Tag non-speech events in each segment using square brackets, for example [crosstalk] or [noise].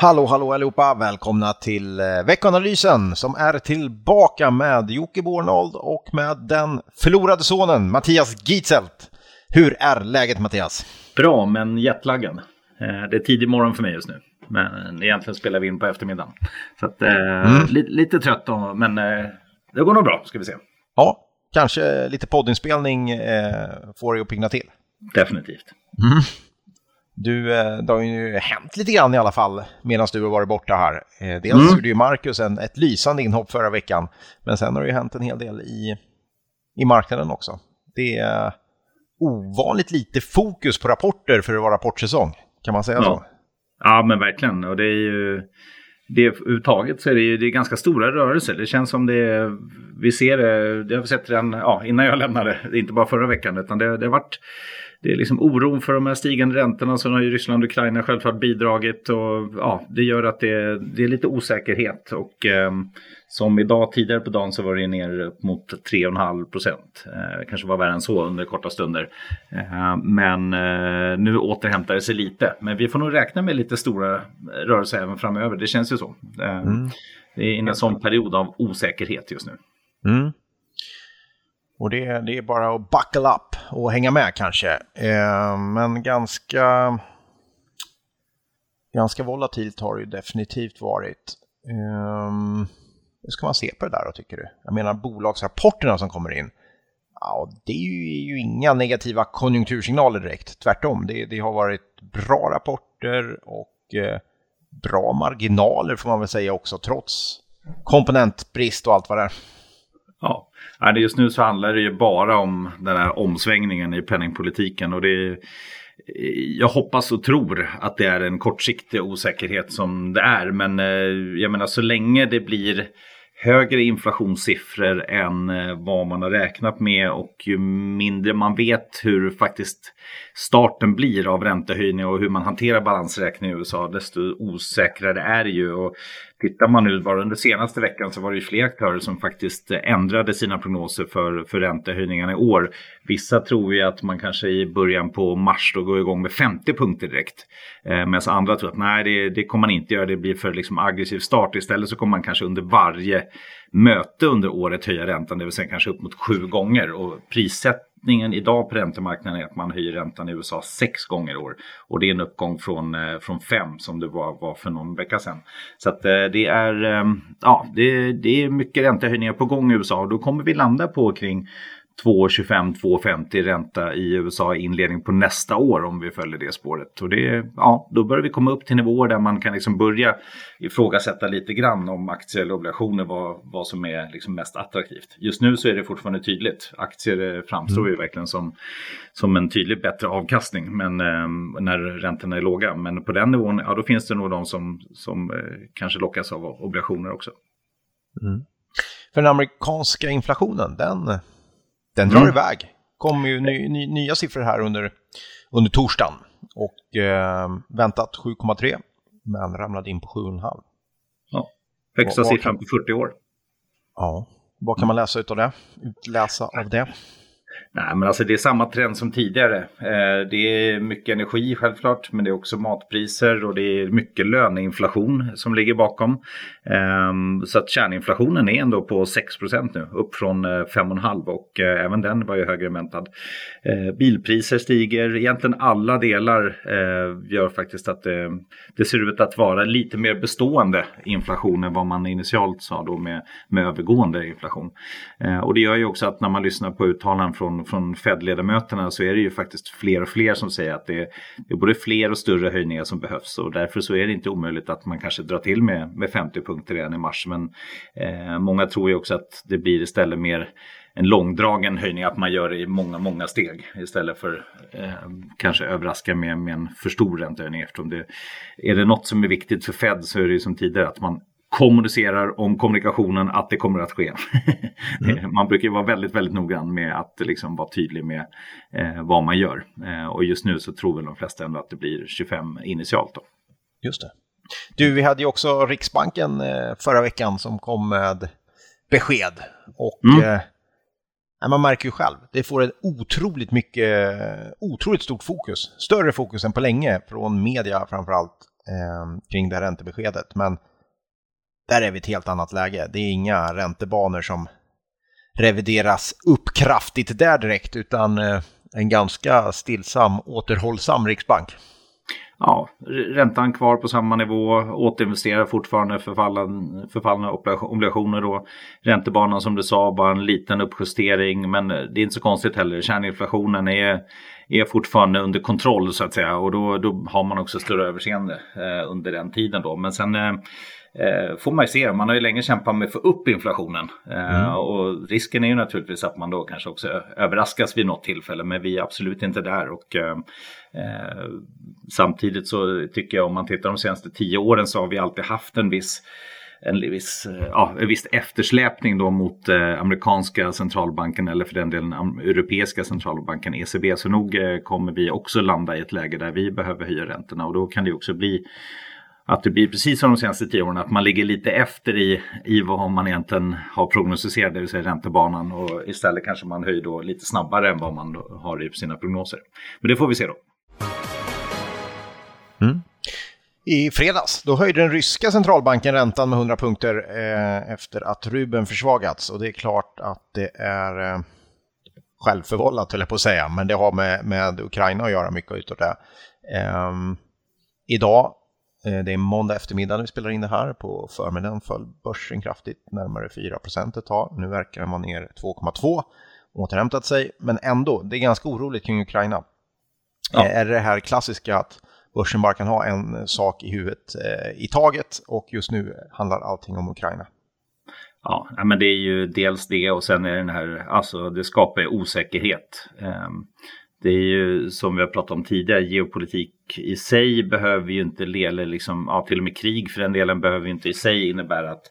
Hallå, hallå allihopa! Välkomna till eh, veckanalysen som är tillbaka med Jocke Bornold och med den förlorade sonen Mattias Gitzelt. Hur är läget Mattias? Bra, men jetlaggad. Eh, det är tidig morgon för mig just nu. Men egentligen spelar vi in på eftermiddagen. Så att, eh, mm. lite, lite trött då, men det går nog bra ska vi se. Ja, kanske lite poddinspelning får dig att pigna till. Definitivt. Mm. Du, eh, det har ju hänt lite grann i alla fall medan du har varit borta här. Eh, dels mm. gjorde ju Marcus en, ett lysande inhopp förra veckan, men sen har det ju hänt en hel del i, i marknaden också. Det är ovanligt lite fokus på rapporter för att vara rapportsäsong, kan man säga ja. så? Ja, men verkligen. Och det är ju... Det, överhuvudtaget så är det ju det är ganska stora rörelser. Det känns som det vi ser det, det har vi sett redan ja, innan jag lämnade, inte bara förra veckan, utan det, det har varit det är liksom oron för de här stigande räntorna. Sen har ju Ryssland och Ukraina självklart bidragit och ja, det gör att det, det är lite osäkerhet. Och eh, som idag tidigare på dagen så var det ner upp mot 3,5 procent. Eh, kanske var värre än så under korta stunder. Eh, men eh, nu återhämtar det sig lite. Men vi får nog räkna med lite stora rörelser även framöver. Det känns ju så. Eh, mm. Det är en sån period av osäkerhet just nu. Mm. Och det, det är bara att buckle up och hänga med kanske. Eh, men ganska, ganska volatilt har det ju definitivt varit. Eh, hur ska man se på det där då tycker du? Jag menar bolagsrapporterna som kommer in. Ja, det är ju, ju inga negativa konjunktursignaler direkt. Tvärtom, det, det har varit bra rapporter och eh, bra marginaler får man väl säga också trots komponentbrist och allt vad det är. Ja, just nu så handlar det ju bara om den här omsvängningen i penningpolitiken. Och det är, jag hoppas och tror att det är en kortsiktig osäkerhet som det är. Men eh, jag menar så länge det blir högre inflationssiffror än eh, vad man har räknat med och ju mindre man vet hur faktiskt starten blir av räntehöjning och hur man hanterar balansräkning i USA desto osäkrare är det ju. Och Tittar man nu bara under senaste veckan så var det ju fler aktörer som faktiskt eh, ändrade sina prognoser för, för räntehöjningarna i år. Vissa tror ju att man kanske i början på mars då går igång med 50 punkter direkt. Eh, Medan andra tror att nej, det, det kommer man inte göra, det blir för liksom aggressiv start. Istället så kommer man kanske under varje möte under året höja räntan, det vill säga kanske upp mot sju gånger. Och prissätt Förväntningen idag på räntemarknaden är att man höjer räntan i USA sex gånger i år. Och det är en uppgång från, eh, från fem som det var, var för någon vecka sedan. Så att eh, det är, eh, ja, det, det är mycket räntehöjningar på gång i USA och då kommer vi landa på kring 2,25-2,50 ränta i USA i inledning på nästa år om vi följer det spåret. Och det, ja, då börjar vi komma upp till nivåer där man kan liksom börja ifrågasätta lite grann om aktier eller obligationer vad, vad som är liksom mest attraktivt. Just nu så är det fortfarande tydligt. Aktier framstår mm. ju verkligen som, som en tydligt bättre avkastning men, eh, när räntorna är låga. Men på den nivån, ja då finns det nog de som, som eh, kanske lockas av obligationer också. Mm. För den amerikanska inflationen, den den drar mm. iväg. kommer ju ny, ny, nya siffror här under, under torsdagen. Och eh, väntat 7,3 men ramlade in på 7,5. Ja, högsta var, siffran på 40 år. Ja, vad kan man läsa av det? Utläsa av det? Nej, men alltså det är samma trend som tidigare. Eh, det är mycket energi självklart, men det är också matpriser och det är mycket löneinflation som ligger bakom. Eh, så att kärninflationen är ändå på 6% nu, upp från eh, 5,5 och eh, även den var ju högre väntad. Eh, bilpriser stiger, egentligen alla delar eh, gör faktiskt att det ser ut att vara lite mer bestående inflation än vad man initialt sa då med, med övergående inflation. och det gör ju också att när man lyssnar på uttalanden från från, från Fed-ledamöterna så är det ju faktiskt fler och fler som säger att det är, det är både fler och större höjningar som behövs. Och därför så är det inte omöjligt att man kanske drar till med, med 50 punkter redan i mars. Men eh, många tror ju också att det blir istället mer en långdragen höjning, att man gör det i många, många steg istället för eh, kanske överraska med, med en för stor räntehöjning. Eftersom det, är det något som är viktigt för Fed så är det ju som tidigare att man kommunicerar om kommunikationen att det kommer att ske. [laughs] Mm. man brukar vara väldigt, väldigt noggrann med att liksom vara tydlig med eh, vad man gör. Eh, och just nu så tror väl de flesta ändå att det blir 25 initialt. Då. Just det. Du, vi hade ju också Riksbanken eh, förra veckan som kom med besked. Och mm. eh, man märker ju själv, det får ett otroligt mycket, otroligt stort fokus. Större fokus än på länge från media framförallt eh, kring det här räntebeskedet. Men där är vi i ett helt annat läge. Det är inga räntebanor som revideras upp kraftigt där direkt, utan eh, en ganska stillsam, återhållsam riksbank. Ja, räntan kvar på samma nivå, återinvesterar fortfarande förfallna, förfallna obligationer då. Räntebanan som du sa, bara en liten uppjustering, men det är inte så konstigt heller. Kärninflationen är, är fortfarande under kontroll så att säga och då, då har man också större överseende eh, under den tiden då. Men sen eh, eh, får man ju se. Man har ju länge kämpat med att få upp inflationen. Eh, mm. Och risken är ju naturligtvis att man då kanske också överraskas vid något tillfälle. Men vi är absolut inte där. Och, eh, eh samtidigt så tycker jag om man tittar de senaste tio åren så har vi alltid haft en viss en viss, eh, ja, en viss eftersläpning då mot eh, amerikanska centralbanken eller för den delen europeiska centralbanken ECB. Så nog eh, kommer vi också landa i ett läge där vi behöver höja räntorna och då kan det också bli att det blir precis som de senaste tio åren, att man ligger lite efter i, i vad man egentligen har prognostiserat, det vill säga räntebanan. Och istället kanske man höjer då lite snabbare än vad man har i sina prognoser. Men det får vi se då. Mm. I fredags då höjde den ryska centralbanken räntan med 100 punkter eh, efter att rubeln försvagats. Och det är klart att det är eh, självförvållat, höll jag på att säga, men det har med, med Ukraina att göra mycket utav det. Eh, idag det är måndag eftermiddag när vi spelar in det här. På förmiddagen föll börsen kraftigt, närmare 4 ett tag. Nu verkar den vara ner 2,2, återhämtat sig, men ändå, det är ganska oroligt kring Ukraina. Ja. Eh, är det här klassiska att börsen bara kan ha en sak i huvudet eh, i taget och just nu handlar allting om Ukraina? Ja, men det är ju dels det och sen är den här, alltså det skapar osäkerhet. Ehm, det är ju som vi har pratat om tidigare, geopolitik i sig behöver ju inte, eller liksom, ja, till och med krig för den delen behöver ju inte i sig innebära att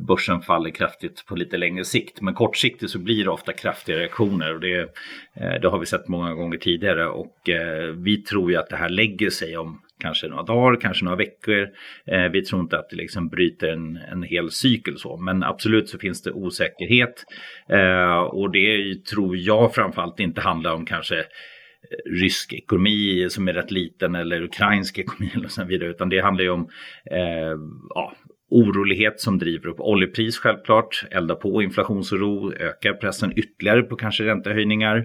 börsen faller kraftigt på lite längre sikt. Men kortsiktigt så blir det ofta kraftiga reaktioner och det, eh, det har vi sett många gånger tidigare och eh, vi tror ju att det här lägger sig om kanske några dagar, kanske några veckor. Eh, vi tror inte att det liksom bryter en, en hel cykel så, men absolut så finns det osäkerhet. Eh, och det tror jag framförallt inte handlar om kanske eh, rysk ekonomi som är rätt liten eller ukrainsk ekonomi [laughs] och så vidare. Utan det handlar ju om eh, ja, orolighet som driver upp oljepris självklart, eldar på inflationsoro, ökar pressen ytterligare på kanske räntehöjningar.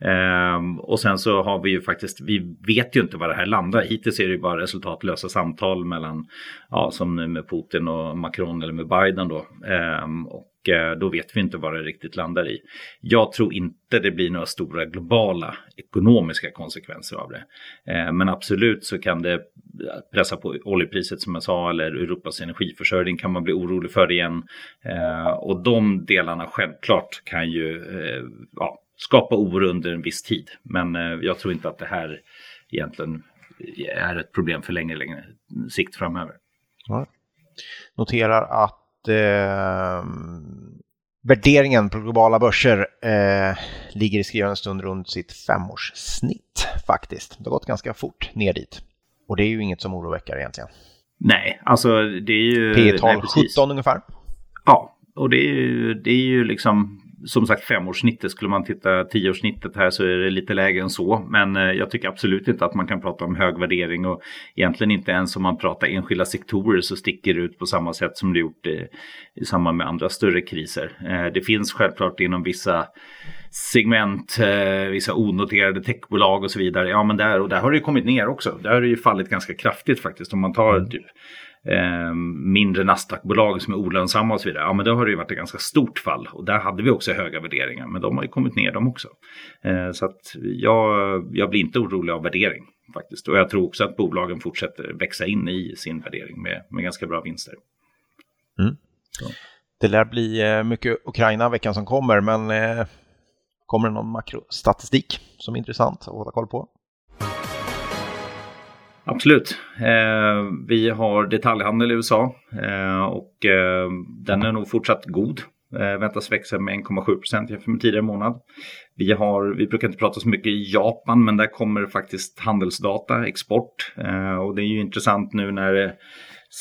Eh, och sen så har vi ju faktiskt, vi vet ju inte var det här landar. Hittills är det ju bara resultatlösa samtal mellan, ja som nu med Putin och Macron eller med Biden då. Eh, och Eh, då vet vi inte vad det riktigt landar i. Jag tror inte det blir några stora globala ekonomiska konsekvenser av det. Eh, men absolut så kan det pressa på oljepriset som jag sa eller Europas energiförsörjning kan man bli orolig för igen. Eh, och de delarna självklart kan ju ja, skapa oro under en viss tid. Men jag tror inte att det här egentligen är ett problem för längre, längre sikt framöver. Ja. Noterar att eh, värderingen på globala börser eh, ligger i skrivande stund runt sitt femårssnitt faktiskt. Det har gått ganska fort ner dit. Och det är ju inget som oroväcker egentligen. Nej, alltså det är ju... P tal 17 ungefär. Ja, och det är ju, det är ju liksom som sagt femårssnittet, skulle man titta tioårssnittet här så är det lite lägre än så. Men eh, jag tycker absolut inte att man kan prata om hög värdering och egentligen inte ens om man pratar enskilda sektorer så sticker det ut på samma sätt som det gjort i, i samband med andra större kriser. Eh, det finns självklart inom vissa segment, eh, vissa onoterade techbolag och så vidare. Ja, men där, och där har det kommit ner också. Där har det ju fallit ganska kraftigt faktiskt. Om man tar mm. typ eh, mindre Nasdaq-bolag som är olönsamma och så vidare. Ja, men då har det ju varit ett ganska stort fall och där hade vi också höga värderingar, men de har ju kommit ner de också. Eh, så att jag, jag blir inte orolig av värdering faktiskt. Och jag tror också att bolagen fortsätter växa in i sin värdering med, med ganska bra vinster. Mm. Det lär bli eh, mycket Ukraina veckan som kommer, men eh, kommer det någon makrostatistik som är intressant att hålla koll på? Absolut. Eh, vi har detaljhandel i USA eh, och eh, den är nog fortsatt god. Eh, väntas växa med 1,7 procent jämfört med tidigare månad. Vi, har, vi brukar inte prata så mycket i Japan men där kommer faktiskt handelsdata, export. Eh, och det är ju intressant nu när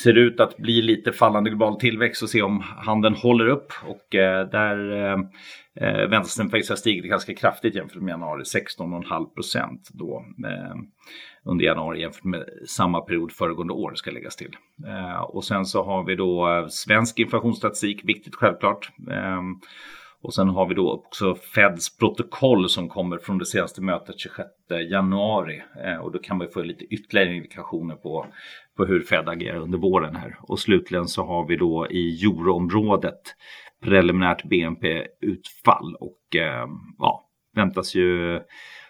ser ut att bli lite fallande global tillväxt och se om handeln håller upp. Och eh, där eh, eh väntas den faktiskt ha stigit ganska kraftigt jämfört med januari, 16,5 procent då. Eh, under januari jämfört med samma period föregående år ska läggas till. Eh, och sen så har vi då eh, svensk inflationsstatistik, viktigt självklart. Eh, och sen har vi då också Feds protokoll som kommer från det senaste mötet 26 januari. Eh, och då kan man få lite ytterligare indikationer på, på hur Fed agerar under våren här. Och slutligen så har vi då i euroområdet preliminärt BNP-utfall och eh, ja, väntas ju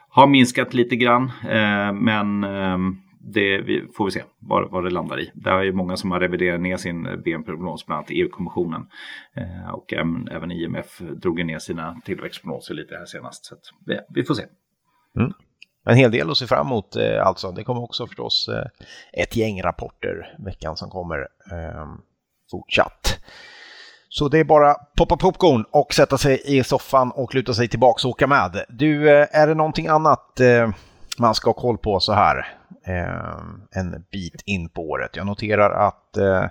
ha minskat lite grann. Eh, men eh, det vi, får vi se vad, vad det landar i. Det är ju många som har reviderat ner sin BNP-prognos, bland annat EU-kommissionen. Eh, och även, även IMF drog ner sina tillväxtprognoser lite här senast. Så att, vi, vi får se. Mm. En hel del att se fram emot eh, alltså. Det kommer också förstås eh, ett gäng rapporter veckan som kommer eh, fortsatt. Så det är bara poppa popcorn och sätta sig i soffan och luta sig tillbaka och åka med. Du, eh, är det någonting annat eh, man ska ha koll på så här eh, en bit in på året. Jag noterar att eh,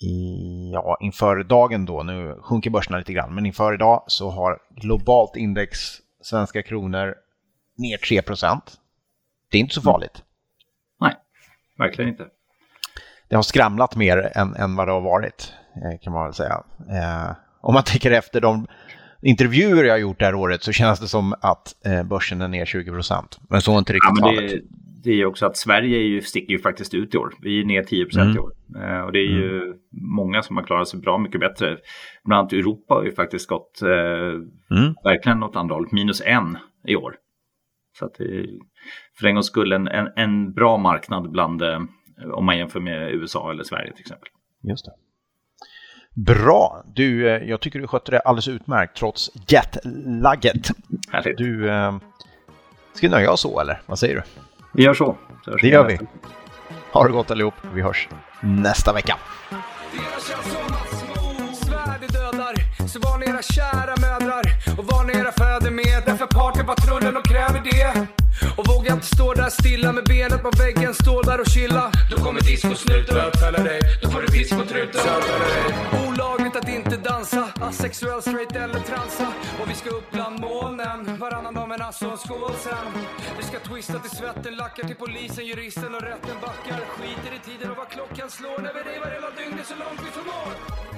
i, ja, inför dagen då, nu sjunker börserna lite grann, men inför idag så har globalt index svenska kronor ner 3% Det är inte så farligt. Nej, verkligen inte. Det har skramlat mer än, än vad det har varit, eh, kan man väl säga. Eh, om man tänker efter de intervjuer jag har gjort det här året så känns det som att eh, börsen är ner 20 Men så är inte riktigt ja, fallet det är också att Sverige är ju, sticker ju faktiskt ut i år. Vi är ner 10 mm. i år. Eh, och det är ju mm. många som har klarat sig bra mycket bättre. Bland annat Europa har ju faktiskt gått eh, mm. verkligen åt andra hållet, minus en i år. Så att det är för en gångs skull en, en, en bra marknad bland, eh, om man jämför med USA eller Sverige till exempel. Just det. Bra! Du, eh, jag tycker du skötte det alldeles utmärkt trots jetlagget. Härligt. Du, eh, ska vi nöja oss så eller? Vad säger du? Vi gör så. så det gör vi. Ha det gott allihop. Vi hörs nästa vecka. Så var ni era kära mödrar och var ni era fäder med. Därför partypatrullen och kräver det. Och vågar inte stå där stilla med benet på väggen, stå där och chilla. Då kommer discosnuten bötfälla dig. Då får du pisk på truten. Olagligt att inte dansa, asexuell, straight eller transa. Och vi ska upp bland molnen, varannan dag med alltså en skål sen. Vi ska twista till svetten, lackar till polisen, juristen och rätten backar. Skiter i tiden och vad klockan slår när vi revar hela dygnet så långt vi förmår.